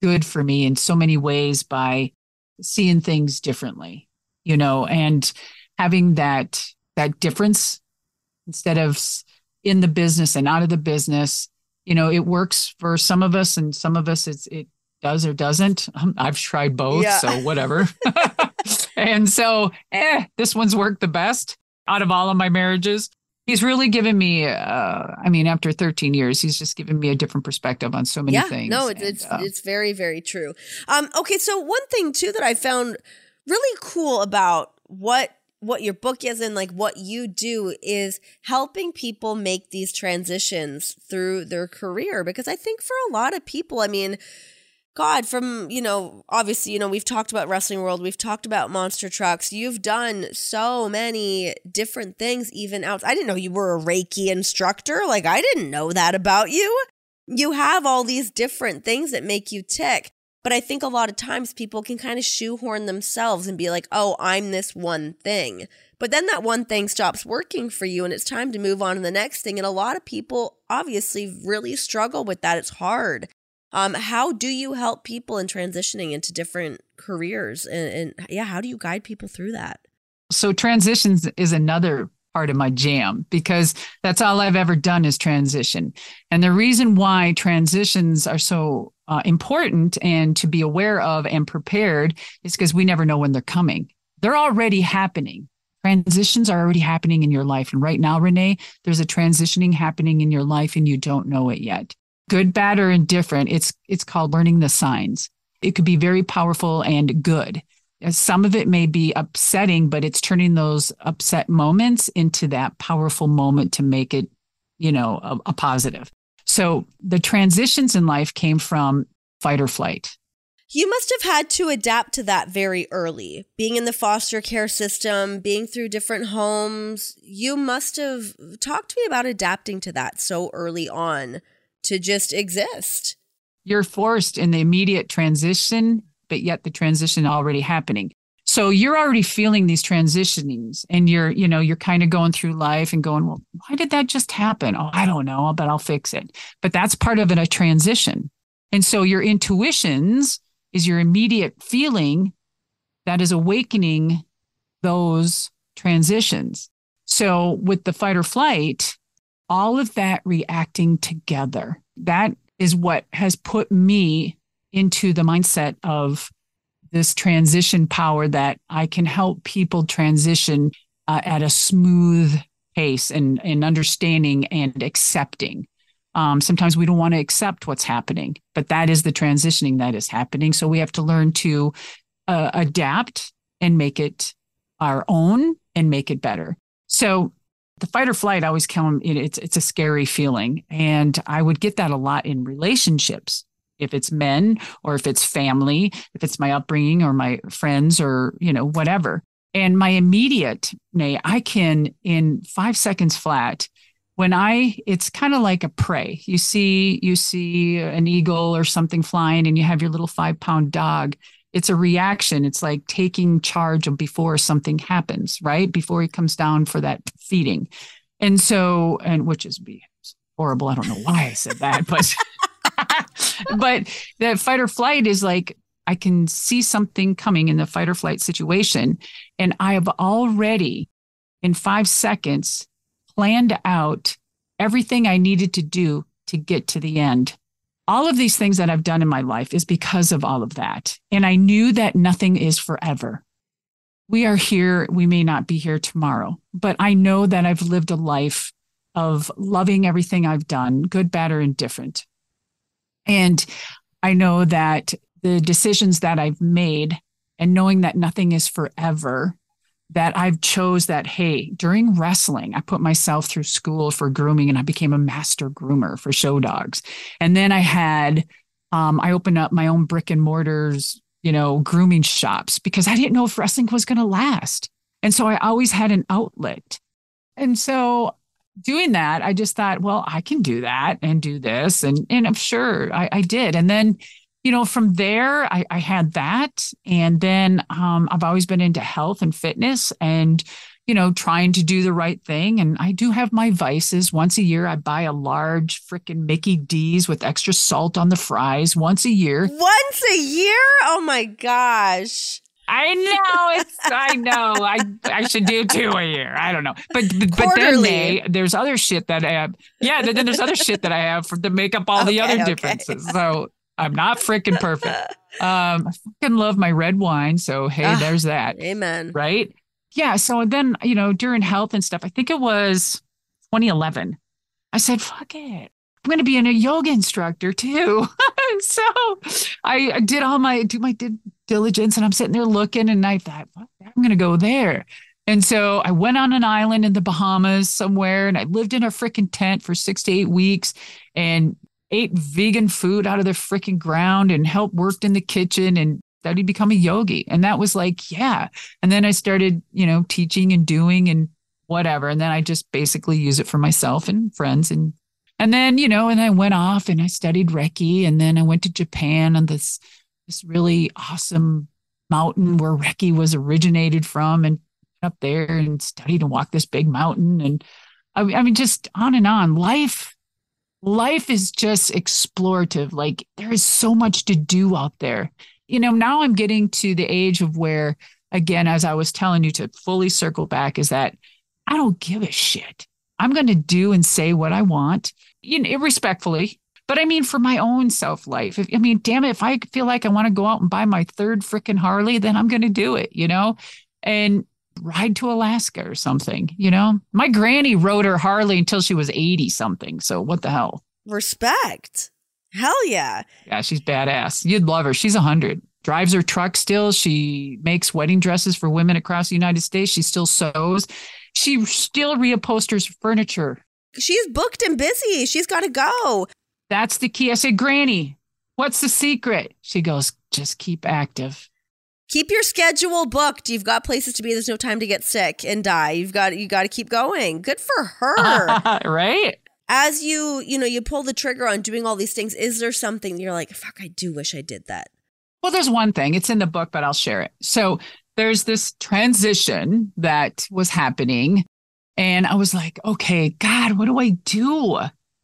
good for me in so many ways by seeing things differently, you know, and having that that difference instead of in the business and out of the business. You know, it works for some of us, and some of us it's it does or doesn't. Um, I've tried both, yeah. so whatever. and so, eh, this one's worked the best out of all of my marriages he's really given me uh, i mean after 13 years he's just given me a different perspective on so many yeah, things no it's and, it's, uh, it's very very true. Um okay so one thing too that i found really cool about what what your book is and like what you do is helping people make these transitions through their career because i think for a lot of people i mean God, from, you know, obviously, you know, we've talked about Wrestling World, we've talked about Monster Trucks. You've done so many different things, even out. I didn't know you were a Reiki instructor. Like, I didn't know that about you. You have all these different things that make you tick. But I think a lot of times people can kind of shoehorn themselves and be like, oh, I'm this one thing. But then that one thing stops working for you and it's time to move on to the next thing. And a lot of people obviously really struggle with that. It's hard. Um, how do you help people in transitioning into different careers? And, and yeah, how do you guide people through that? So transitions is another part of my jam because that's all I've ever done is transition. And the reason why transitions are so uh, important and to be aware of and prepared is because we never know when they're coming. They're already happening. Transitions are already happening in your life. And right now, Renee, there's a transitioning happening in your life and you don't know it yet good, bad, or indifferent. It's it's called learning the signs. It could be very powerful and good. Some of it may be upsetting, but it's turning those upset moments into that powerful moment to make it, you know, a, a positive. So the transitions in life came from fight or flight. You must have had to adapt to that very early. Being in the foster care system, being through different homes, you must have talked to me about adapting to that so early on to just exist. You're forced in the immediate transition, but yet the transition already happening. So you're already feeling these transitionings and you're, you know, you're kind of going through life and going, well, why did that just happen? Oh, I don't know, but I'll fix it. But that's part of a transition. And so your intuitions is your immediate feeling that is awakening those transitions. So with the fight or flight, all of that reacting together. That is what has put me into the mindset of this transition power that I can help people transition uh, at a smooth pace and, and understanding and accepting. Um, sometimes we don't want to accept what's happening, but that is the transitioning that is happening. So we have to learn to uh, adapt and make it our own and make it better. So the fight or flight always come it's it's a scary feeling. And i would get that a lot in relationships. If it's men or if it's family if it's my upbringing or my friends or you know whatever. And my immediate nay i can in 5 seconds flat when i it's kind of like a prey. You see you see an eagle or something flying and you have your little 5 pound dog it's a reaction. It's like taking charge of before something happens, right? Before he comes down for that feeding. And so, and which is horrible. I don't know why I said that, but but that fight or flight is like I can see something coming in the fight or flight situation. And I have already in five seconds planned out everything I needed to do to get to the end all of these things that I've done in my life is because of all of that. And I knew that nothing is forever. We are here, we may not be here tomorrow, but I know that I've lived a life of loving everything I've done, good, bad, or indifferent. And I know that the decisions that I've made and knowing that nothing is forever that I've chose that hey during wrestling I put myself through school for grooming and I became a master groomer for show dogs. And then I had um, I opened up my own brick and mortars you know grooming shops because I didn't know if wrestling was going to last. And so I always had an outlet. And so doing that I just thought well I can do that and do this. And and I'm sure I, I did. And then you know, from there, I, I had that. And then um, I've always been into health and fitness and, you know, trying to do the right thing. And I do have my vices. Once a year, I buy a large freaking Mickey D's with extra salt on the fries once a year. Once a year? Oh my gosh. I know it's. I know. I I should do two a year. I don't know, but but, but then they, there's other shit that I have. Yeah, then there's other shit that I have for to make up all okay, the other okay. differences. So I'm not freaking perfect. Um, I fucking love my red wine. So hey, ah, there's that. Amen. Right? Yeah. So then, you know, during health and stuff, I think it was 2011. I said, fuck it. I'm going to be a yoga instructor too. so I, did all my do my did diligence, and I'm sitting there looking, and I thought, I'm going to go there. And so I went on an island in the Bahamas somewhere, and I lived in a freaking tent for six to eight weeks, and ate vegan food out of the freaking ground and helped worked in the kitchen and studied become a yogi. And that was like, yeah. And then I started, you know, teaching and doing and whatever. And then I just basically use it for myself and friends and and then, you know, and I went off and I studied Reiki and then I went to Japan on this this really awesome mountain where Reiki was originated from and up there and studied and walked this big mountain and I mean just on and on. Life life is just explorative. Like there is so much to do out there. You know, now I'm getting to the age of where, again, as I was telling you to fully circle back, is that I don't give a shit. I'm going to do and say what I want, you know, respectfully. But I mean, for my own self life, I mean, damn it, if I feel like I want to go out and buy my third freaking Harley, then I'm going to do it, you know? And ride to Alaska or something, you know? My granny rode her Harley until she was 80 something. So what the hell? Respect. Hell yeah. Yeah, she's badass. You'd love her. She's a 100. Drives her truck still. She makes wedding dresses for women across the United States. She still sews. She still reupholsters furniture. She's booked and busy. She's got to go. That's the key. I said, Granny, what's the secret? She goes, just keep active keep your schedule booked. You've got places to be. There's no time to get sick and die. You've got you got to keep going. Good for her. right? As you, you know, you pull the trigger on doing all these things, is there something you're like, fuck, I do wish I did that? Well, there's one thing. It's in the book, but I'll share it. So there's this transition that was happening. And I was like, okay, God, what do I do?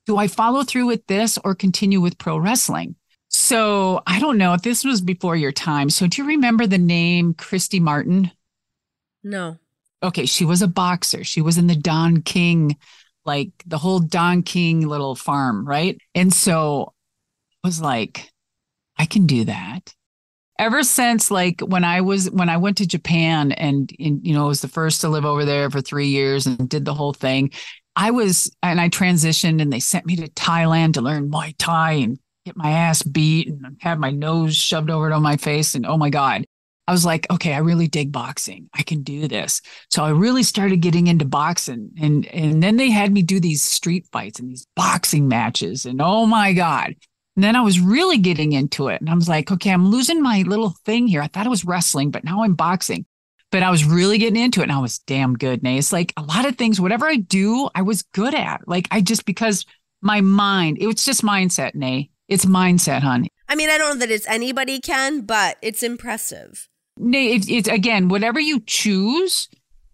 Do I follow through with this or continue with pro wrestling? So I don't know if this was before your time. So do you remember the name Christy Martin? No. Okay, she was a boxer. She was in the Don King, like the whole Don King little farm, right? And so I was like, I can do that. Ever since like when I was when I went to Japan and, and you know was the first to live over there for three years and did the whole thing, I was and I transitioned and they sent me to Thailand to learn Muay Thai and get my ass beat and have my nose shoved over it on my face. And oh my God. I was like, okay, I really dig boxing. I can do this. So I really started getting into boxing. And and then they had me do these street fights and these boxing matches. And oh my God. And then I was really getting into it. And I was like, okay, I'm losing my little thing here. I thought it was wrestling, but now I'm boxing. But I was really getting into it and I was damn good. Nay, it's like a lot of things, whatever I do, I was good at. Like I just because my mind, it was just mindset, Nay. It's mindset, hon. I mean, I don't know that it's anybody can, but it's impressive. Nay, it's, it's again, whatever you choose,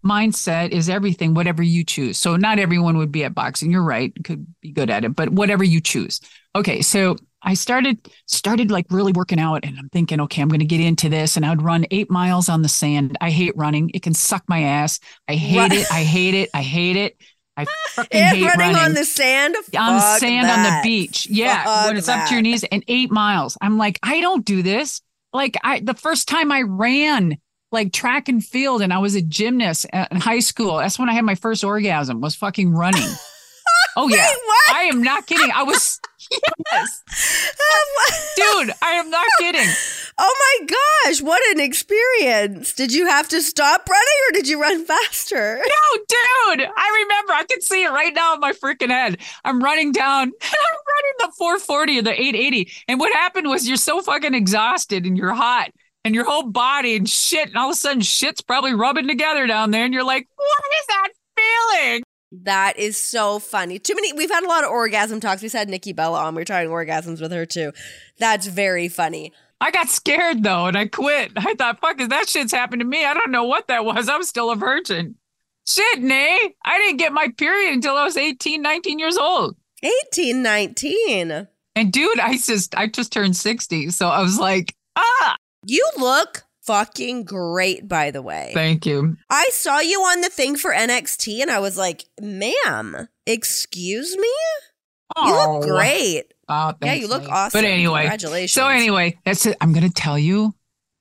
mindset is everything, whatever you choose. So not everyone would be at boxing. You're right, could be good at it, but whatever you choose. Okay, so I started started like really working out and I'm thinking, okay, I'm going to get into this. And I'd run eight miles on the sand. I hate running. It can suck my ass. I hate it. I hate it. I hate it. I fucking And hate running, running. on the sand, on the sand on the beach. Yeah. Fuck when it's up to your knees and eight miles. I'm like, I don't do this. Like I the first time I ran like track and field and I was a gymnast in high school. That's when I had my first orgasm was fucking running. Oh yeah. Wait? I am not kidding. I was yes. Dude, I am not kidding. Oh my gosh, what an experience. Did you have to stop running or did you run faster? No, dude. I remember. I can see it right now in my freaking head. I'm running down. I'm running the 440 or the 880. And what happened was you're so fucking exhausted and you're hot and your whole body and shit. And all of a sudden shit's probably rubbing together down there. And you're like, what is that feeling? That is so funny. Too many. We've had a lot of orgasm talks. We had Nikki Bella on. We are trying orgasms with her too. That's very funny. I got scared though and I quit. I thought, fuck, if that shit's happened to me, I don't know what that was. I'm still a virgin. Shit, Nay. I didn't get my period until I was 18, 19 years old. 18, 19. And dude, I just I just turned 60. So I was like, ah, You look fucking great, by the way. thank you. I saw you on the thing for NXT and I was like, ma'am, excuse me? You Oh, look great. Oh, Yeah, you look awesome. But anyway, Congratulations. so anyway, that's it. I'm gonna tell you,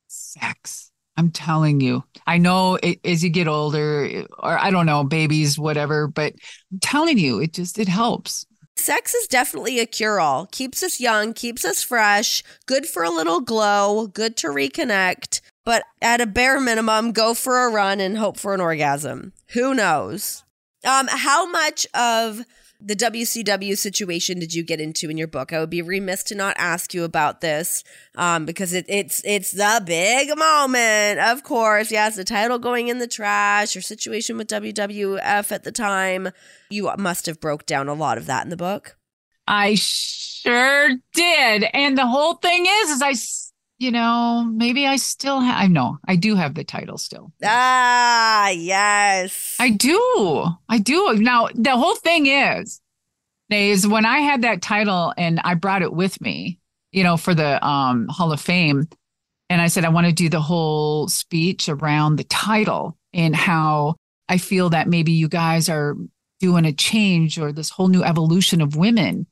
sex. I'm telling you. I know it, as you get older, or I don't know, babies, whatever. But I'm telling you, it just it helps. Sex is definitely a cure all. Keeps us young, keeps us fresh, good for a little glow, good to reconnect. But at a bare minimum, go for a run and hope for an orgasm. Who knows? Um, how much of the WCW situation did you get into in your book? I would be remiss to not ask you about this, um, because it, it's it's the big moment, of course. Yes, the title going in the trash, your situation with WWF at the time. You must have broke down a lot of that in the book. I sure did. And the whole thing is, is I, you know, maybe I still have. I know I do have the title still. Ah, yes. I do. I do. Now, the whole thing is, is when I had that title and I brought it with me, you know, for the um, Hall of Fame, and I said, I want to do the whole speech around the title and how I feel that maybe you guys are doing a change or this whole new evolution of women.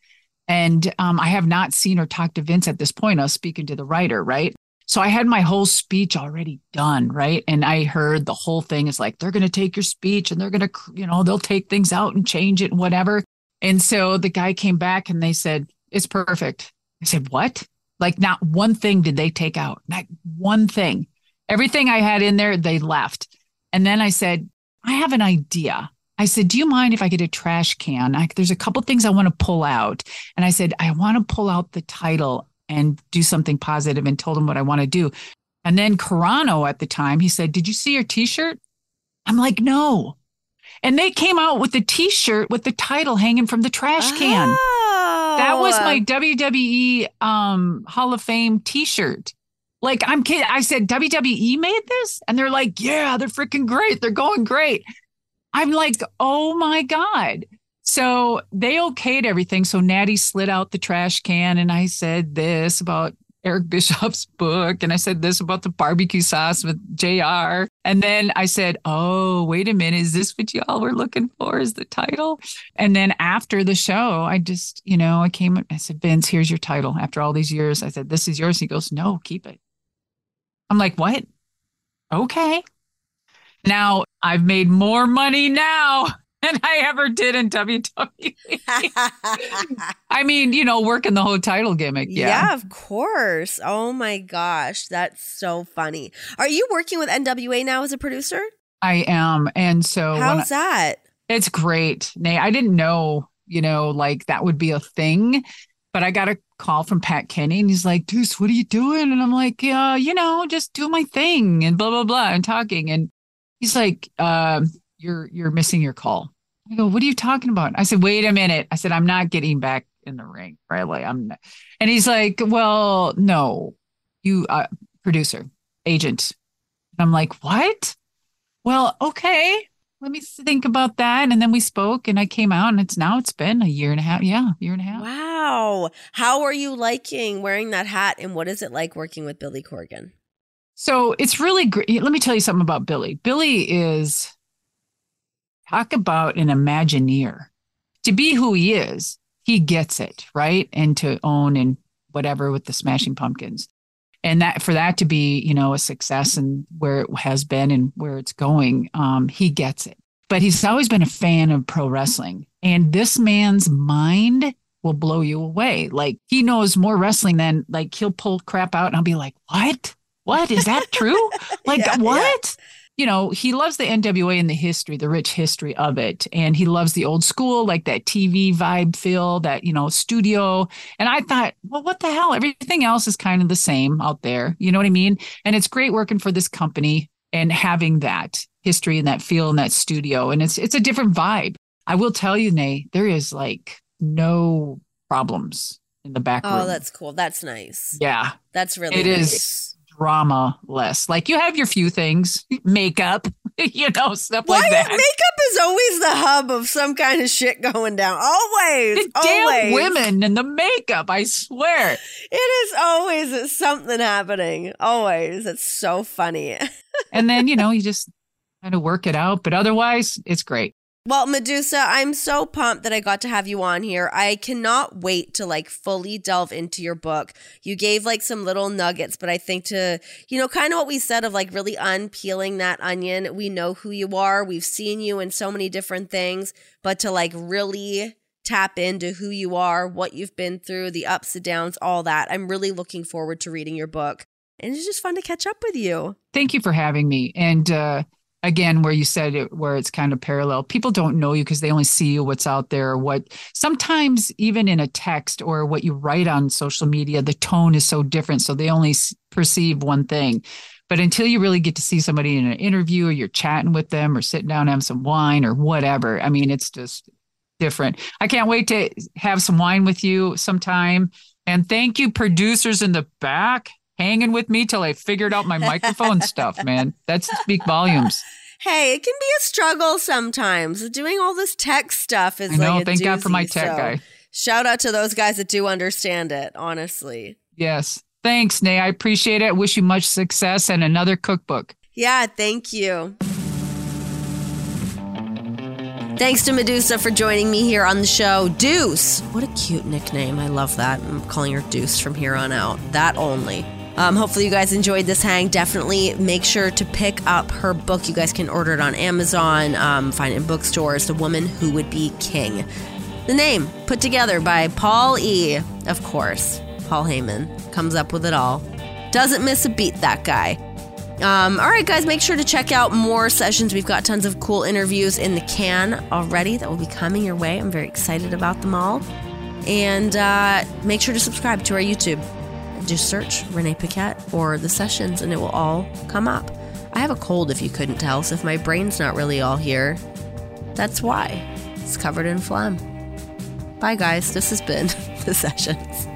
And um, I have not seen or talked to Vince at this point. I was speaking to the writer, right? So I had my whole speech already done, right? And I heard the whole thing is like, they're going to take your speech and they're going to, you know, they'll take things out and change it and whatever. And so the guy came back and they said, it's perfect. I said, what? Like, not one thing did they take out, not one thing. Everything I had in there, they left. And then I said, I have an idea. I said, Do you mind if I get a trash can? I, there's a couple things I want to pull out. And I said, I want to pull out the title and do something positive and told him what I want to do. And then Carrano at the time, he said, Did you see your t shirt? I'm like, No. And they came out with the t shirt with the title hanging from the trash can. Oh. That was my WWE um, Hall of Fame t shirt. Like, I'm kidding. I said, WWE made this? And they're like, Yeah, they're freaking great. They're going great. I'm like, Oh my God. So they okayed everything. So Natty slid out the trash can and I said this about Eric Bischoff's book. And I said this about the barbecue sauce with JR. And then I said, Oh, wait a minute. Is this what y'all were looking for? Is the title? And then after the show, I just, you know, I came, I said, Vince, here's your title. After all these years, I said, This is yours. He goes, No, keep it. I'm like, What? Okay. Now I've made more money now than I ever did in WWE. I mean, you know, working the whole title gimmick. Yeah. yeah, of course. Oh my gosh, that's so funny. Are you working with NWA now as a producer? I am. And so when I- How's that? It's great. Nay, I didn't know, you know, like that would be a thing. But I got a call from Pat Kenney and he's like, Deuce, what are you doing? And I'm like, yeah, you know, just do my thing and blah, blah, blah, and talking. And he's like, uh, you're you're missing your call. I go, what are you talking about? I said, wait a minute. I said, I'm not getting back in the ring, right? Like I'm not. and he's like, Well, no, you uh producer, agent. And I'm like, What? Well, okay let me think about that. And then we spoke and I came out and it's now it's been a year and a half. Yeah, year and a half. Wow. How are you liking wearing that hat and what is it like working with Billy Corgan? So it's really great. Let me tell you something about Billy. Billy is talk about an Imagineer. To be who he is, he gets it, right? And to own and whatever with the Smashing Pumpkins. And that for that to be, you know, a success and where it has been and where it's going, um, he gets it. But he's always been a fan of pro wrestling. And this man's mind will blow you away. Like he knows more wrestling than like he'll pull crap out and I'll be like, what? What? Is that true? Like Yeah, yeah. what? You know, he loves the NWA and the history, the rich history of it. And he loves the old school, like that TV vibe feel, that, you know, studio. And I thought, well, what the hell? Everything else is kind of the same out there. You know what I mean? And it's great working for this company and having that history and that feel in that studio. And it's it's a different vibe. I will tell you, Nay, there is like no problems in the back Oh, room. that's cool. That's nice. yeah, That's really it nice. is drama less. Like you have your few things, makeup, you know, stuff Why like that. makeup is always the hub of some kind of shit going down. Always. the damn always. women and the makeup, I swear. It is always something happening. Always. It's so funny. And then, you know, you just kind of work it out. But otherwise, it's great. Well, Madusa, I'm so pumped that I got to have you on here. I cannot wait to like fully delve into your book. You gave like some little nuggets, but I think to, you know, kind of what we said of like really unpeeling that onion. We know who you are. We've seen you in so many different things, but to like really tap into who you are, what you've been through, the ups and downs, all that. I'm really looking forward to reading your book. And it's just fun to catch up with you. Thank you for having me. And uh, again, where you said it, where it's kind of parallel, people don't know you because they only see you what's out there. What sometimes even in a text or what you write on social media, the tone is so different, so they only perceive one thing. But until you really get to see somebody in an interview, or you're chatting with them, or sitting down having some wine or whatever, I mean, it's just different. I can't wait to have some wine with you sometime. And thank you, producers in the back, hanging with me till I figured out my microphone stuff, man. That's speak volumes. Hey, it can be a struggle sometimes. Doing all this tech stuff is I know. like Thank God for my tech so guy. Shout out to those guys that do understand it, honestly. Yes. Thanks, Nay. I appreciate it. Wish you much success and another cookbook. Yeah, thank you. Thanks to Madusa for joining me here on the show. Deuce. What a cute nickname. I love that. I'm calling her Deuce from here on out. That only. Um, hopefully, you guys enjoyed this hang. Definitely make sure to pick up her book. You guys can order it on Amazon, um, find it in bookstores. The Woman Who Would Be King. The name put together by Paul E. Of course, Paul Heyman comes up with it all. Doesn't miss a beat, that guy. Um, all right, guys, make sure to check out more sessions. We've got tons of cool interviews in the can already that will be coming your way. I'm very excited about them all. And uh, make sure to subscribe to our YouTube. Just search Renee Paquette or the sessions, and it will all come up. I have a cold, if you couldn't tell, so if my brain's not really all here, that's why. It's covered in phlegm. Bye, guys. This has been the sessions.